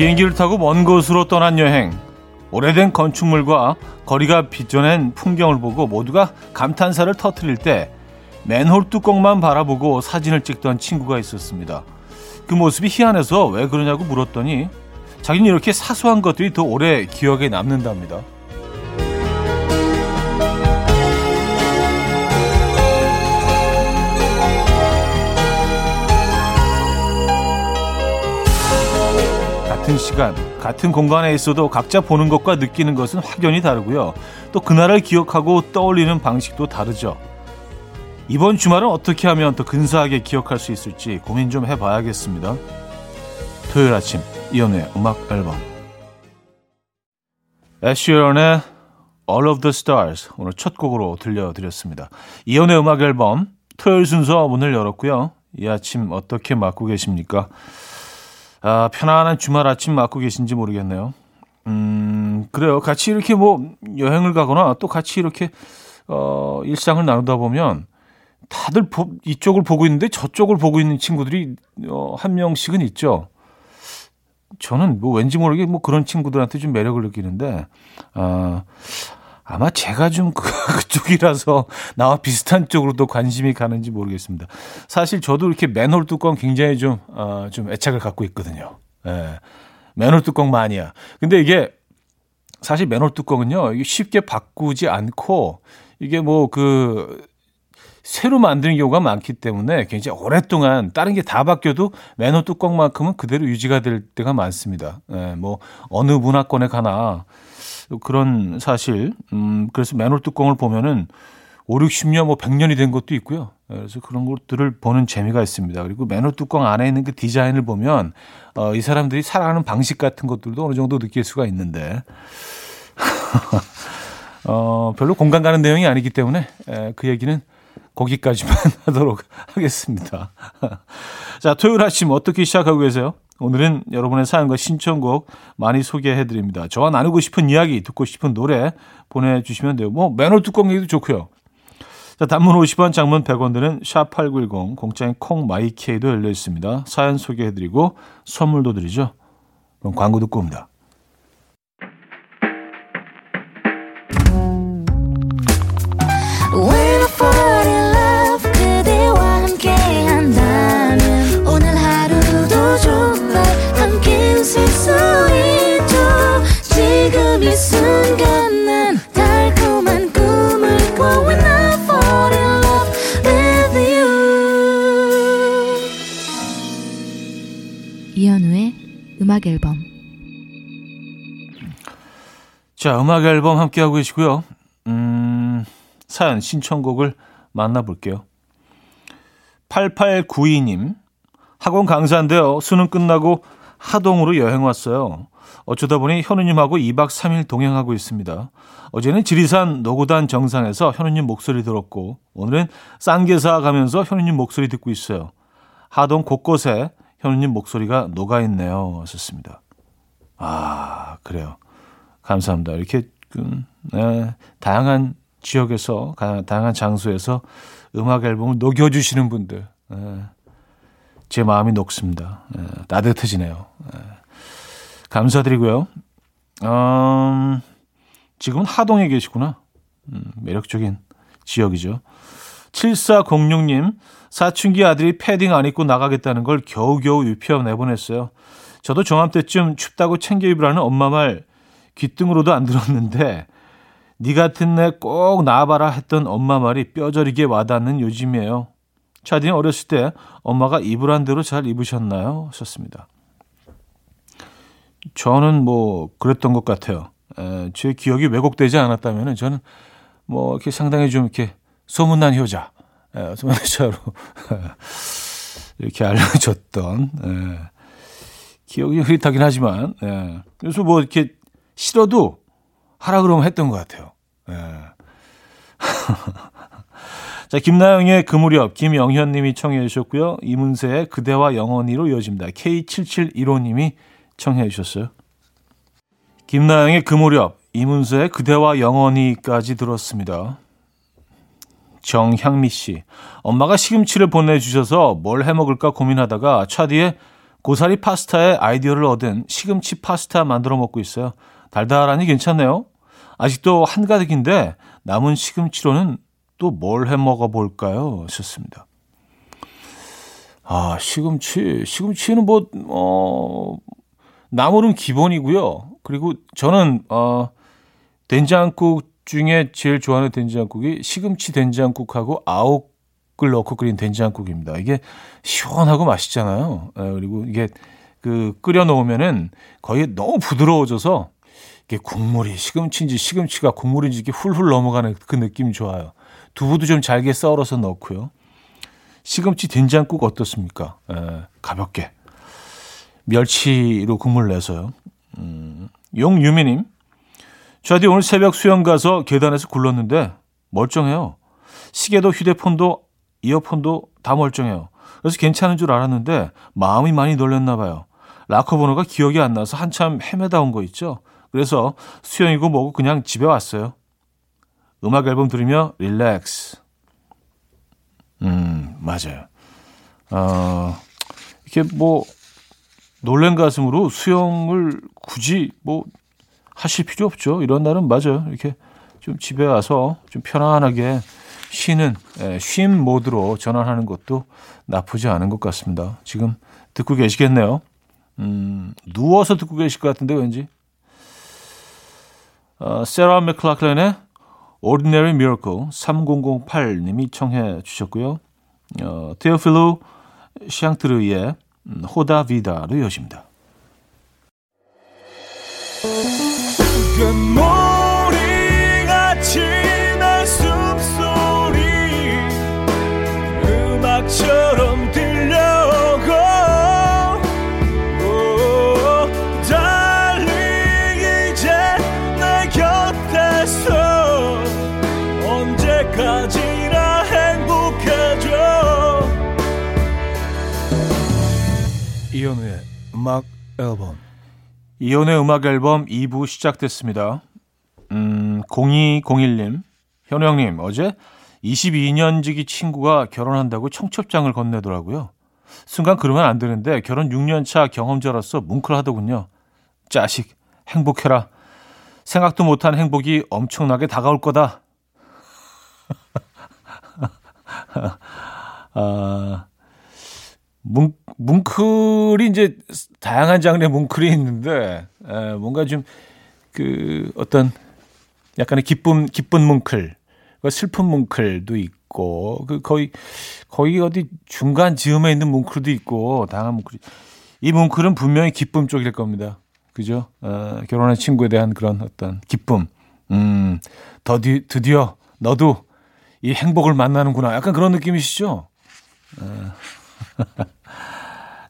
비행기를 타고 먼 곳으로 떠난 여행. 오래된 건축물과 거리가 빚어낸 풍경을 보고 모두가 감탄사를 터뜨릴 때 맨홀 뚜껑만 바라보고 사진을 찍던 친구가 있었습니다. 그 모습이 희한해서 왜 그러냐고 물었더니 자기는 이렇게 사소한 것들이 더 오래 기억에 남는답니다. 같은 시간, 같은 공간에 있어도 각자 보는 것과 느끼는 것은 확연히 다르고요. 또 그날을 기억하고 떠올리는 방식도 다르죠. 이번 주말은 어떻게 하면 더 근사하게 기억할 수 있을지 고민 좀 해봐야겠습니다. 토요일 아침 이연우의 음악 앨범 애쉬런의 All of the Stars 오늘 첫 곡으로 들려드렸습니다. 이연우의 음악 앨범 토요일 순서 문을 열었고요. 이 아침 어떻게 맞고 계십니까? 아, 편안한 주말 아침 맞고 계신지 모르겠네요. 음, 그래요. 같이 이렇게 뭐 여행을 가거나 또 같이 이렇게 어, 일상을 나누다 보면 다들 보, 이쪽을 보고 있는데 저쪽을 보고 있는 친구들이 어, 한 명씩은 있죠. 저는 뭐 왠지 모르게 뭐 그런 친구들한테 좀 매력을 느끼는데 아, 아마 제가 좀 그, 그쪽이라서 나와 비슷한 쪽으로도 관심이 가는지 모르겠습니다. 사실 저도 이렇게 맨홀 뚜껑 굉장히 좀, 어, 좀 애착을 갖고 있거든요. 예. 맨홀 뚜껑 마니아. 근데 이게 사실 맨홀 뚜껑은요, 이게 쉽게 바꾸지 않고 이게 뭐 그, 새로 만드는 경우가 많기 때문에 굉장히 오랫동안 다른 게 다 바뀌어도 맨홀 뚜껑만큼은 그대로 유지가 될 때가 많습니다. 예, 뭐 어느 문화권에 가나 그런 사실. 음, 그래서 맨홀 뚜껑을 보면은 5, 60년, 뭐 100년이 된 것도 있고요. 그래서 그런 것들을 보는 재미가 있습니다. 그리고 맨홀 뚜껑 안에 있는 그 디자인을 보면 어, 이 사람들이 살아가는 방식 같은 것들도 어느 정도 느낄 수가 있는데 어, 별로 공감 가는 내용이 아니기 때문에 에, 그 얘기는 거기까지만 하도록 하겠습니다. 자, 토요일 아침 어떻게 시작하고 계세요? 오늘은 여러분의 사연과 신청곡 많이 소개해 드립니다. 저와 나누고 싶은 이야기, 듣고 싶은 노래 보내주시면 돼요. 뭐, 맨홀 뚜껑 얘기도 좋고요. 자, 단문 50원, 장문 100원 드는 샵8910, 공짜인 콩 마이케이도 열려 있습니다. 사연 소개해 드리고 선물도 드리죠. 그럼 광고 듣고 옵니다. 자, 음악 앨범 함께하고 계시고요. 음, 사연, 신청곡을 만나볼게요. 8892님, 학원 강사인데요. 수능 끝나고 하동으로 여행 왔어요. 어쩌다 보니 현우님하고 2박 3일 동행하고 있습니다. 어제는 지리산 노고단 정상에서 현우님 목소리 들었고, 오늘은 쌍계사 가면서 현우님 목소리 듣고 있어요. 하동 곳곳에 현우님 목소리가 녹아있네요. 하셨습니다. 아, 그래요. 감사합니다. 이렇게, 그, 네, 다양한 지역에서, 다양한 장소에서 음악 앨범을 녹여주시는 분들, 네, 제 마음이 녹습니다. 네, 따뜻해지네요. 네, 감사드리고요. 음, 지금은 하동에 계시구나. 음, 매력적인 지역이죠. 7406님, 사춘기 아들이 패딩 안 입고 나가겠다는 걸 겨우겨우 유피업 내보냈어요. 저도 저맘때쯤 춥다고 챙겨 입으라는 엄마 말 귀등으로도 안 들었는데 니 같은 애 꼭 나와봐라 했던 엄마 말이 뼈저리게 와닿는 요즘이에요. 차디는 어렸을 때 엄마가 입으란 대로 잘 입으셨나요? 하셨습니다. 저는 뭐 그랬던 것 같아요. 에, 제 기억이 왜곡되지 않았다면 저는 뭐 이렇게 상당히 좀 이렇게 소문난 효자, 예, 소문자로 이렇게 알려줬던 예, 기억이 흐릿하긴 하지만 예, 그래서 뭐 이렇게 싫어도 하라 그러면 했던 것 같아요. 예. 자, 김나영의 그 무렵, 김영현님이 청해 주셨고요. 이문세의 그대와 영원히로 이어집니다. K7715님이 청해 주셨어요. 김나영의 그 무렵, 이문세의 그대와 영원히까지 들었습니다. 정향미 씨. 엄마가 시금치를 보내주셔서 뭘 해먹을까 고민하다가 차디에 고사리 파스타에 아이디어를 얻은 시금치 파스타 만들어 먹고 있어요. 달달하니 괜찮네요. 아직도 한가득인데 남은 시금치로는 또 뭘 해 먹어 볼까요? 하셨습니다. 아, 시금치. 시금치는 뭐, 어, 나물은 기본이고요. 그리고 저는, 어, 된장국 중에 제일 좋아하는 된장국이 시금치 된장국하고 아욱을 넣고 끓인 된장국입니다. 이게 시원하고 맛있잖아요. 예, 그리고 이게 그 끓여 놓으면은 거의 너무 부드러워져서 이게 국물이 시금치인지 시금치가 국물인지 이게 훌훌 넘어가는 그 느낌이 좋아요. 두부도 좀 잘게 썰어서 넣고요. 시금치 된장국 어떻습니까? 에, 예, 가볍게 멸치로 국물 내서요. 음, 용유미님 저디 오늘 새벽 수영 가서 계단에서 굴렀는데 멀쩡해요. 시계도 휴대폰도 이어폰도 다 멀쩡해요. 그래서 괜찮은 줄 알았는데 마음이 많이 놀렸나 봐요. 라커 번호가 기억이 안 나서 한참 헤매다 온 거 있죠. 그래서 수영이고 뭐고 그냥 집에 왔어요. 음악 앨범 들으며 릴렉스. 음, 맞아요. 어, 이렇게 뭐 놀란 가슴으로 수영을 굳이 뭐 하실 필요 없죠. 이런 날은 맞아요. 이렇게 좀 집에 와서 좀 편안하게 쉬는 예, 쉼 모드로 전환하는 것도 나쁘지 않은 것 같습니다. 지금 듣고 계시겠네요. 음, 누워서 듣고 계실 것 같은데 왠지. 어, 세라 맥클라클렌의 Ordinary Miracle 3008님이 청해 주셨고요. 어, 테오필로 샹트르의 호다 비다로 이어집니다. 언제까지나 행복해져 이현우의 음악 앨범 이혼의 음악 앨범 2부 시작됐습니다. 음, 0201님, 현우 형님, 어제 22년 지기 친구가 결혼한다고 청첩장을 건네더라고요. 순간 그러면 안 되는데 결혼 6년 차 경험자로서 뭉클하더군요. 짜식, 행복해라. 생각도 못한 행복이 엄청나게 다가올 거다. 아, 뭉, 뭉클이 이제 다양한 장르의 뭉클이 있는데 에, 뭔가 좀 그 어떤 약간의 기쁨 기쁜 뭉클, 슬픈 뭉클도 있고 그 거의 거의 어디 중간 지음에 있는 뭉클도 있고 다양한 뭉클이 이 뭉클은 분명히 기쁨 쪽일 겁니다. 그죠? 어, 결혼한 친구에 대한 그런 어떤 기쁨. 음, 더디, 드디어 너도 이 행복을 만나는구나. 약간 그런 느낌이시죠? 어.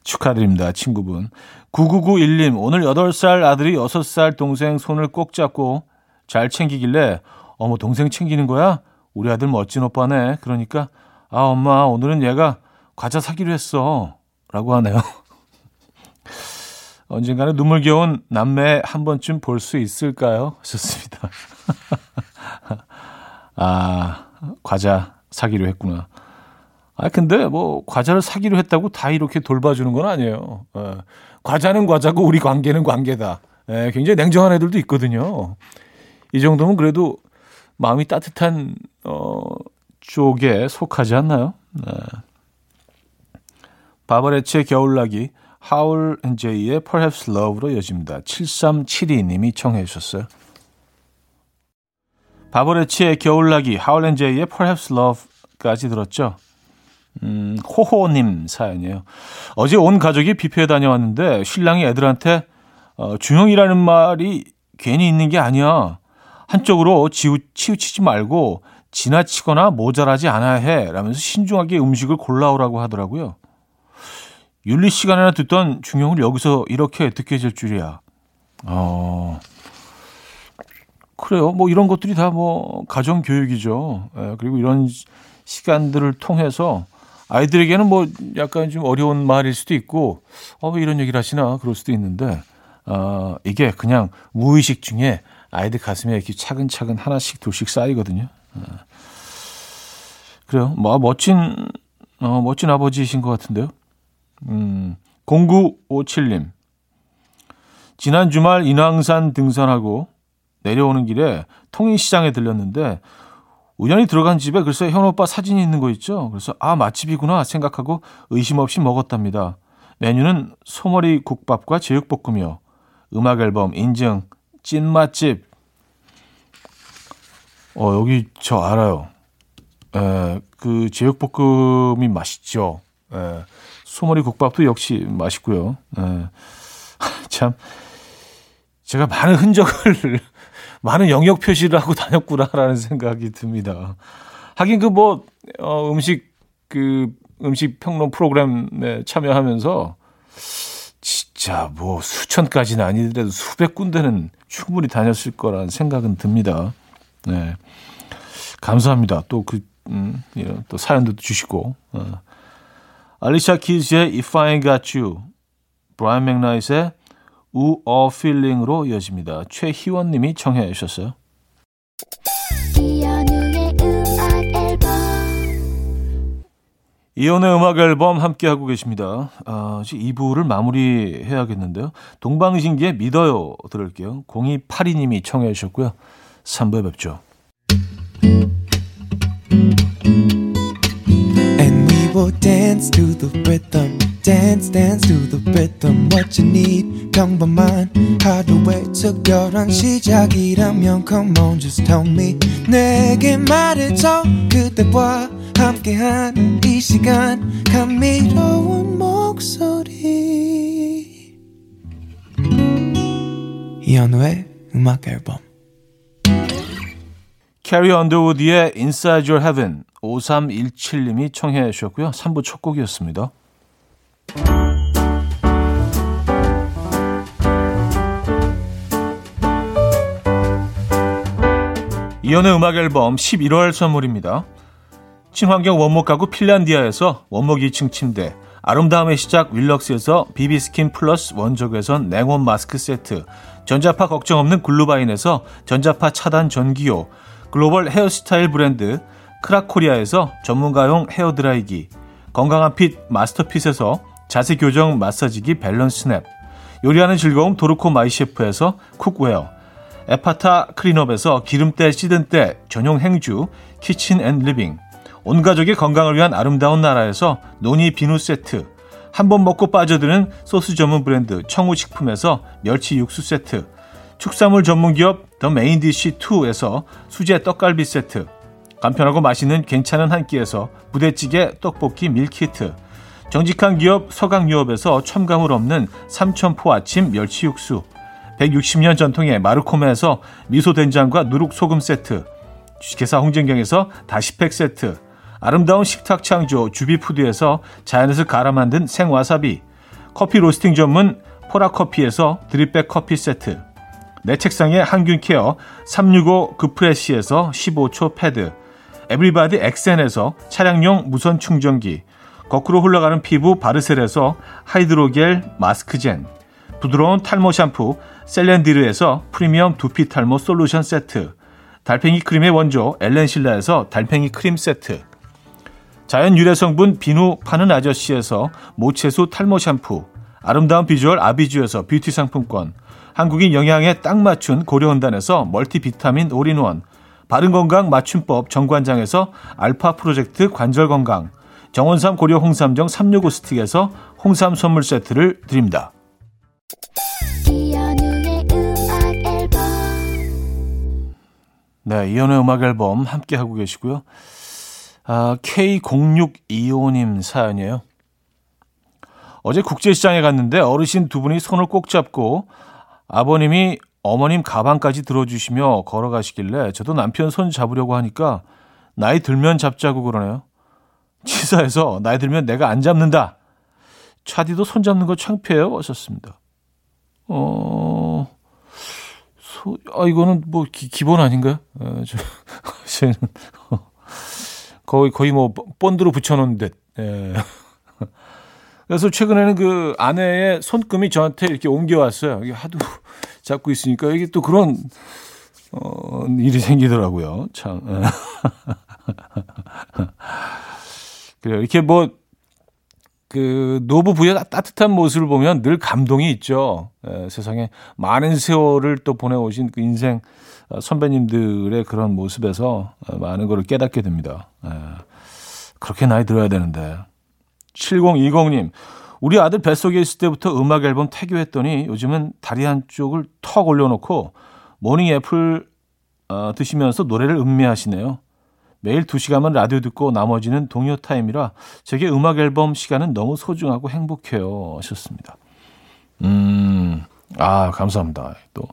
축하드립니다, 친구분. 9991님, 오늘 8살 아들이 6살 동생 손을 꼭 잡고 잘 챙기길래, 어머, 동생 챙기는 거야? 우리 아들 멋진 오빠네. 그러니까, 아, 엄마, 오늘은 얘가 과자 사기로 했어. 라고 하네요. 언젠가는 눈물겨운 남매 한 번쯤 볼 수 있을까요? 좋습니다. 아, 과자 사기로 했구나. 아, 근데 뭐, 과자를 사기로 했다고 다 이렇게 돌봐주는 건 아니에요. 예. 과자는 과자고 우리 관계는 관계다. 예, 굉장히 냉정한 애들도 있거든요. 이 정도면 그래도 마음이 따뜻한, 어, 쪽에 속하지 않나요? 네. 바버레치의 겨울나기, 하울 엔제이의 Perhaps Love로 이어집니다. 7372님이 청해 주셨어요. 바버레치의 겨울나기, 하울 엔제이의 Perhaps Love까지 들었죠. 음, 호호님 사연이에요. 어제 온 가족이 뷔페에 다녀왔는데 신랑이 애들한테 어, 중형이라는 말이 괜히 있는 게 아니야. 한쪽으로 지우, 치우치지 말고 지나치거나 모자라지 않아야 해. 라면서 신중하게 음식을 골라오라고 하더라고요. 윤리 시간에나 듣던 중형을 여기서 이렇게 듣게 될 줄이야. 어, 그래요. 뭐 이런 것들이 다 뭐 가정 교육이죠. 예, 그리고 이런 시간들을 통해서 아이들에게는 뭐 약간 좀 어려운 말일 수도 있고, 어, 왜 이런 얘기를 하시나 그럴 수도 있는데, 어, 이게 그냥 무의식 중에 아이들 가슴에 이렇게 차근차근 하나씩 둘씩 쌓이거든요. 어. 그래요. 뭐, 멋진, 어, 멋진 아버지이신 것 같은데요. 음, 0957님. 지난 주말 인왕산 등산하고 내려오는 길에 통인시장에 들렸는데 우연히 들어간 집에 글쎄 현 오빠 사진이 있는 거 있죠. 그래서 아 맛집이구나 생각하고 의심 없이 먹었답니다. 메뉴는 소머리 국밥과 제육볶음이요. 음악 앨범 인증 찐 맛집. 어 여기 저 알아요. 에, 그 제육볶음이 맛있죠. 에, 소머리 국밥도 역시 맛있고요. 에, 참 제가 많은 흔적을 많은 영역 표시를 하고 다녔구나라는 생각이 듭니다. 하긴 그 뭐 어, 음식 그 음식 평론 프로그램에 참여하면서 진짜 뭐 수천 까지는 아니더라도 수백 군데는 충분히 다녔을 거라는 생각은 듭니다. 네. 감사합니다. 또 그, 음, 이런 또 사연도 주시고. 어. 알리샤 키즈의 If I Ain't Got You, 브라이언 맥나이트의 우어 필링으로 이어집니다. 최희원 님이 청해 주셨어요. 이연의 음악 앨범 함께 하고 계십니다. 아, 이제 2부를 마무리해야겠는데요. 동방신기의 믿어요 들을게요. 0282님이 청해 주셨고요. 3부에 뵙죠. And we will dance to the rhythm. Dance dance to the rhythm what you need. 평범한 하루의 특별한 시작이라면 come on just tell me. 내게 말해줘 그대와 함께한 이 시간. 감미로운 목소리. 이현우의 음악 앨범. 캐리 언더우드의 Inside Your Heaven 5317님이 청해 주셨고요. 3부 첫 곡이었습니다. 이현우의 음악 앨범 11월 선물입니다. 친환경 원목 가구 핀란디아에서 원목 2층 침대, 아름다움의 시작 윌럭스에서 비비스킨 플러스 원적외선 냉온 마스크 세트, 전자파 걱정 없는 글루바인에서 전자파 차단 전기요, 글로벌 헤어스타일 브랜드 크라코리아에서 전문가용 헤어드라이기, 건강한 핏 마스터핏에서 자세 교정 마사지기 밸런스 냅, 요리하는 즐거움 도르코 마이셰프에서 cookware, 에파타 클린업에서 기름때 찌든 때 전용 행주 키친 앤 리빙, 온 가족의 건강을 위한 아름다운 나라에서 노니 비누 세트, 한 번 먹고 빠져드는 소스 전문 브랜드 청우식품에서 멸치 육수 세트, 축산물 전문 기업 더 메인디시 2에서 수제 떡갈비 세트, 간편하고 맛있는 괜찮은 한 끼에서 부대찌개 떡볶이 밀키트, 정직한 기업 서강유업에서 첨가물 없는 삼천포 아침 멸치 육수, 160년 전통의 마르코메에서 미소된장과 누룩소금 세트, 주식회사 홍진경에서 다시팩 세트, 아름다운 식탁 창조 주비푸드에서 자연에서 갈아 만든 생와사비, 커피 로스팅 전문 포라커피에서 드립백 커피 세트, 내 책상에 항균 케어 365 그프레시에서 15초 패드, 에브리바디 엑센에서 차량용 무선 충전기, 거꾸로 흘러가는 피부 바르셀에서 하이드로겔 마스크젠, 부드러운 탈모 샴푸 셀렌디르에서 프리미엄 두피 탈모 솔루션 세트, 달팽이 크림의 원조 엘렌실라에서 달팽이 크림 세트, 자연 유래 성분 비누 파는 아저씨에서 모체수 탈모 샴푸, 아름다운 비주얼 아비주에서 뷰티 상품권, 한국인 영양에 딱 맞춘 고려은단에서 멀티비타민 올인원, 바른건강 맞춤법 정관장에서 알파 프로젝트 관절건강, 정원삼 고려 홍삼정 365 스틱에서 홍삼 선물 세트를 드립니다. 네, 이연의 음악 앨범 함께 하고 계시고요. 아, K0625님 사연이에요. 어제 국제시장에 갔는데 어르신 두 분이 손을 꼭 잡고 아버님이 어머님 가방까지 들어주시며 걸어가시길래 저도 남편 손 잡으려고 하니까 나이 들면 잡자고 그러네요. 치사해서 나이 들면 내가 안 잡는다. 차디도 손 잡는 거 창피해요. 하셨습니다. 어, 소, 아, 이거는 뭐 기, 본 아닌가요? 어, 저, 저는 거의, 거의 뭐 본드로 붙여놓은 듯. 예. 그래서 최근에는 그 아내의 손금이 저한테 이렇게 옮겨왔어요. 이게 하도 잡고 있으니까 이게 또 그런, 어, 일이 생기더라고요. 참. 예. 그래요. 이렇게 뭐 그 노부부의 따뜻한 모습을 보면 늘 감동이 있죠. 에, 세상에 많은 세월을 또 보내오신 그 인생 어, 선배님들의 그런 모습에서 어, 많은 것을 깨닫게 됩니다. 에, 그렇게 나이 들어야 되는데. 7020님, 우리 아들 뱃속에 있을 때부터 음악 앨범 태교했더니 요즘은 다리 한쪽을 턱 올려놓고 morning apple 어, 드시면서 노래를 음미하시네요. 매일 2시간만 라디오 듣고 나머지는 동요 타임이라 제게 음악 앨범 시간은 너무 소중하고 행복해요. 하셨습니다. 음, 아, 감사합니다. 또,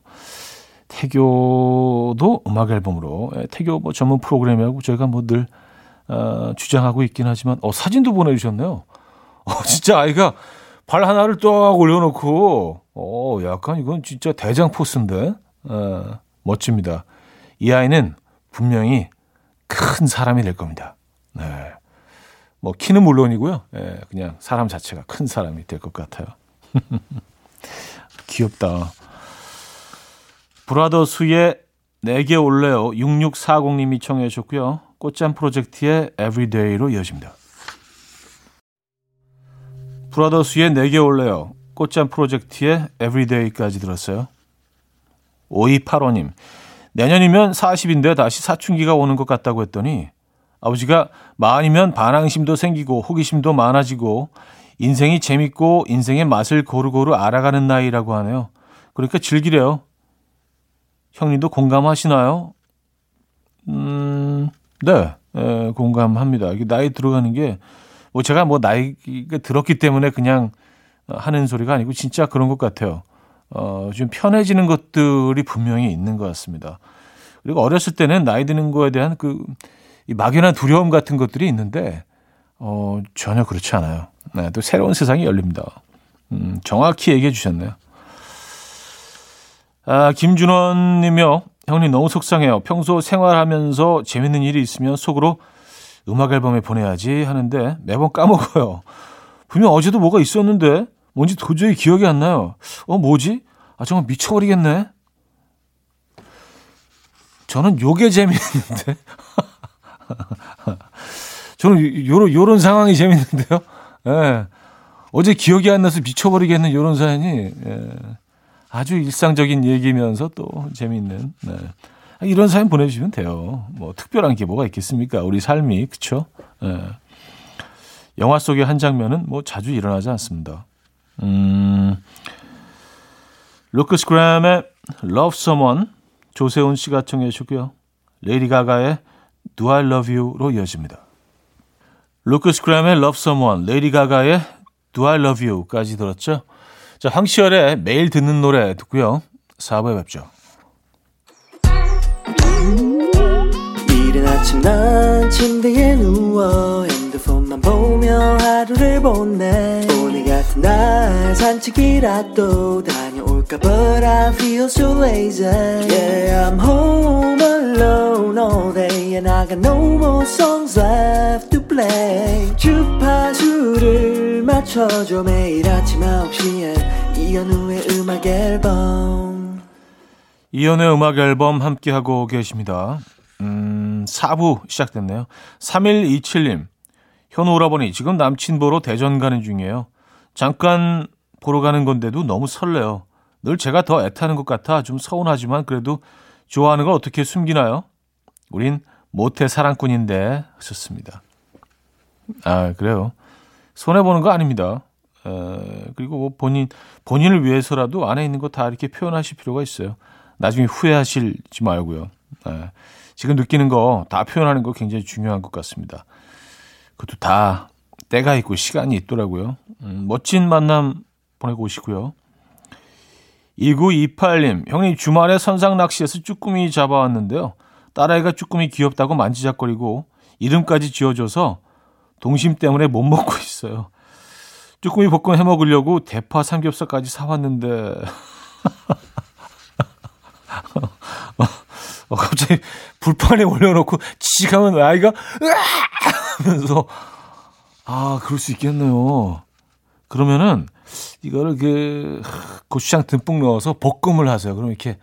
태교도 음악 앨범으로, 예, 태교 뭐 전문 프로그램이라고 저희가 뭐 늘, 어, 주장하고 있긴 하지만, 어, 사진도 보내주셨네요. 어, 진짜 아이가 발 하나를 딱 올려놓고, 어, 약간 이건 진짜 대장 포스인데, 어, 멋집니다. 이 아이는 분명히 큰 사람이 될 겁니다. 네. 뭐 키는 물론이고요. 예, 그냥 사람 자체가 큰 사람이 될 것 같아요. 귀엽다. 브라더스의 내게 올래요. 6640님이 청해 주셨고요. 꽃잠 프로젝트의 Everyday로 이어집니다. 브라더스의 내게 올래요. 꽃잠 프로젝트의 Everyday까지 들었어요. 5285님. 내년이면 40인데 다시 사춘기가 오는 것 같다고 했더니 아버지가 마흔이면 반항심도 생기고 호기심도 많아지고 인생이 재밌고 인생의 맛을 고루고루 알아가는 나이라고 하네요. 그러니까 즐기래요. 형님도 공감하시나요? 음, 네, 에, 공감합니다. 이게 나이 들어가는 게, 뭐 제가 뭐 나이가 들었기 때문에 그냥 하는 소리가 아니고 진짜 그런 것 같아요. 어, 좀 편해지는 것들이 분명히 있는 것 같습니다. 그리고 어렸을 때는 나이 드는 거에 대한 그, 이 막연한 두려움 같은 것들이 있는데, 어, 전혀 그렇지 않아요. 네, 또 새로운 세상이 열립니다. 음, 정확히 얘기해 주셨네요. 아, 김준원 님이요. 형님 너무 속상해요. 평소 생활하면서 재밌는 일이 있으면 속으로 음악 앨범에 보내야지 하는데 매번 까먹어요. 분명 어제도 뭐가 있었는데 뭔지 도저히 기억이 안 나요. 어, 뭐지? 아, 정말 미쳐버리겠네. 저는 요게 재밌는데. 저는 요런, 요런 상황이 재밌는데요. 예. 어제 기억이 안 나서 미쳐버리겠는 요런 사연이, 예. 아주 일상적인 얘기면서 또 재밌는, 네. 이런 사연 보내주시면 돼요. 뭐, 특별한 게 뭐가 있겠습니까? 우리 삶이, 그쵸? 예. 영화 속의 한 장면은 뭐 자주 일어나지 않습니다. 음, 루카스 그레이엄의 Love Someone 조세훈 씨가 청해 주고요. 레이디 가가의 Do I Love You로 이어집니다. 루카스 그레이엄의 Love Someone, 레이디 가가의 Do I Love You까지 들었죠. 자, 황치열의 매일 듣는 노래 듣고요. 4부에 뵙죠. 아침 난 침대에 누워 핸드폰만 보며 하루를 보내 날 산책이라도 다녀올까 But I feel so lazy. Yeah I'm home alone all day And I got no more songs left to play. 주파수를 맞춰줘 매일 아침 9시에 이현우의 음악 앨범. 이현우의 음악 앨범 함께하고 계십니다. 음, 4부 시작됐네요. 3127님 현우 오라버니 지금 남친 보러 대전 가는 중이에요. 잠깐 보러 가는 건데도 너무 설레요. 늘 제가 더 애타는 것 같아 좀 서운하지만 그래도 좋아하는 걸 어떻게 숨기나요? 우린 모태 사랑꾼인데 하셨습니다. 아 그래요. 손해 보는 거 아닙니다. 에, 그리고 뭐 본인 본인을 위해서라도 안에 있는 거 다 이렇게 표현하실 필요가 있어요. 나중에 후회하실지 말고요. 에, 지금 느끼는 거 다 표현하는 거 굉장히 중요한 것 같습니다. 그것도 다 때가 있고 시간이 있더라고요. 음, 멋진 만남 보내고 오시고요. 2928님, 형님 주말에 선상 낚시에서 쭈꾸미 잡아왔는데요. 딸아이가 쭈꾸미 귀엽다고 만지작거리고 이름까지 지어줘서 동심 때문에 못 먹고 있어요. 쭈꾸미 볶음 해 먹으려고 대파 삼겹살까지 사왔는데 어, 갑자기 불판에 올려놓고 지가면 아이가 으아! 하면서 아 그럴 수 있겠네요. 그러면은 이거를 그 고추장 듬뿍 넣어서 볶음을 하세요. 그럼 이렇게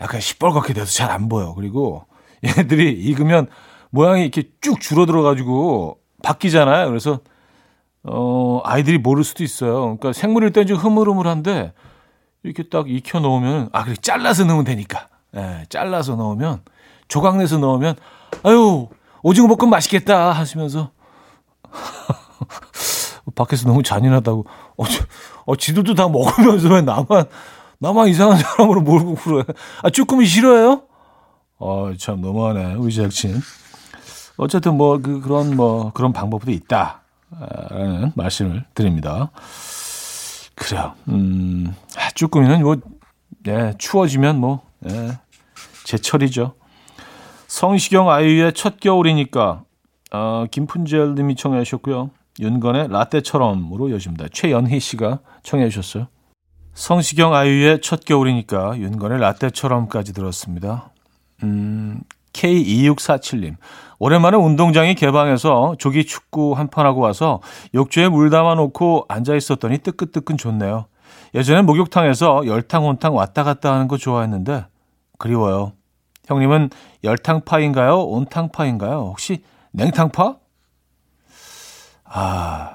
약간 시뻘겋게 돼서 잘 안 보여. 그리고 얘들이 익으면 모양이 이렇게 쭉 줄어들어 가지고 바뀌잖아요. 그래서 어, 아이들이 모를 수도 있어요. 그러니까 생물일 때는 좀 흐물흐물한데 이렇게 딱 익혀 놓으면 아, 그래 잘라서 넣으면 되니까. 예, 잘라서 넣으면 조각 내서 넣으면 아유, 오징어 볶음 맛있겠다 하시면서 밖에서 너무 잔인하다고. 어, 저, 어 지들도 다 먹으면서 왜 나만 나만 이상한 사람으로 몰고 그래. 아, 쭈꾸미 싫어해요? 어, 참 너무하네. 우리 제작진. 어쨌든 뭐 그, 그런 뭐 그런 방법도 있다 라는 말씀을 드립니다. 그래요. 음, 아, 쭈꾸미는 뭐 예, 추워지면 뭐 예, 제철이죠. 성시경 아이유의 첫 겨울이니까 어, 김푼젤 님이 청해 주셨고요. 윤건의 라떼처럼으로 여집니다. 최연희 씨가 청해 주셨어요. 성시경 아이유의 첫 겨울이니까 윤건의 라떼처럼까지 들었습니다. 음, K2647님. 오랜만에 운동장이 개방해서 조기 축구 한 판 하고 와서 욕조에 물 담아 놓고 앉아 있었더니 뜨끈뜨끈 좋네요. 예전에 목욕탕에서 열탕 온탕 왔다 갔다 하는 거 좋아했는데 그리워요. 형님은 열탕파인가요? 온탕파인가요? 혹시 냉탕파? 아,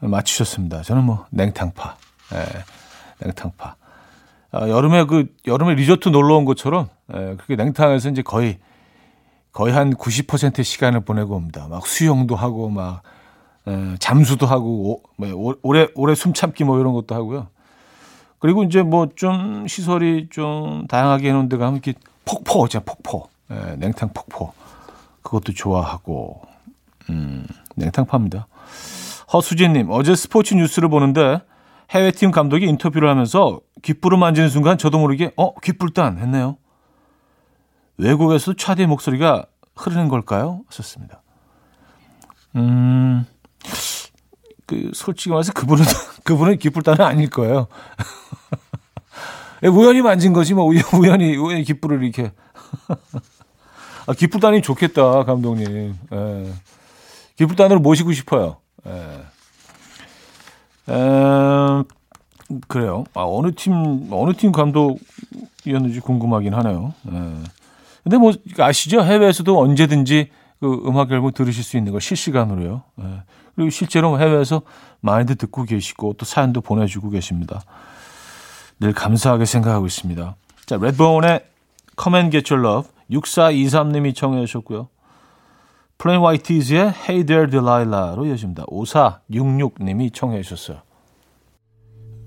맞추셨습니다. 저는 뭐 냉탕파. 예, 냉탕파. 아, 여름에 그 여름에 리조트 놀러 온 것처럼 예, 그렇게 냉탕에서 이제 거의 거의 한 90%의 시간을 보내고 옵니다. 막 수영도 하고 막 에, 잠수도 하고 오, 뭐, 오래 오래 숨 참기 뭐 이런 것도 하고요. 그리고 이제 뭐 좀 시설이 좀 다양하게 해놓은 데 가면 이렇게 폭포 있잖아 폭포 에, 냉탕 폭포 그것도 좋아하고 음, 냉탕파입니다. 허수진님 어제 스포츠 뉴스를 보는데 해외팀 감독이 인터뷰를 하면서 귓불을 만지는 순간 저도 모르게 어 귓불단 했네요. 외국에서도 차디의 목소리가 흐르는 걸까요? 하셨습니다. 음, 그, 솔직히 말해서 그분은, 그분은 기쁠단은 아닐 거예요. 예, 우연히 만진 거지, 뭐, 우연히, 우연히 기쁠을 이렇게. 아, 기쁠단이 좋겠다, 감독님. 예. 기쁠단으로 모시고 싶어요. 예. 에, 그래요. 아, 어느 팀, 어느 팀 감독이었는지 궁금하긴 하네요. 예. 근데 뭐 아시죠? 해외에서도 언제든지 그 음악 앨범 들으실 수 있는 거 실시간으로요. 예. 그리고 실제로 해외에서 많이들 듣고 계시고 또 사연도 보내주고 계십니다. 늘 감사하게 생각하고 있습니다. 자, 레드본의 Come and Get Your Love 6423님이 청해 주셨고요. 플레인 화이트 티즈의 Hey There Delilah로 이어집니다. 5466님이 청해 주셨어요.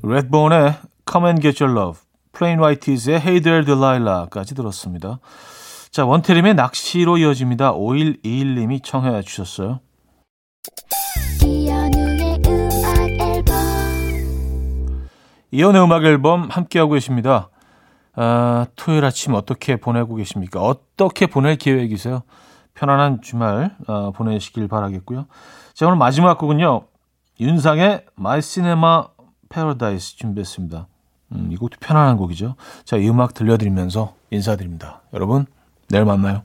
레드본의 Come and Get Your Love, 플레인 화이트 티즈의 Hey There Delilah까지 들었습니다. 자, 원태림의 낚시로 이어집니다. 5121님이 청해 주셨어요. 이연의 음악 앨범 함께하고 계십니다. 아, 토요일 아침 어떻게 보내고 계십니까? 어떻게 보낼 계획이세요? 편안한 주말 어, 보내시길 바라겠고요. 자, 오늘 마지막 곡은요. 윤상의 My Cinema Paradise 준비했습니다. 음, 이 곡도 편안한 곡이죠. 자, 이 음악 들려드리면서 인사드립니다. 여러분, 내일 만나요.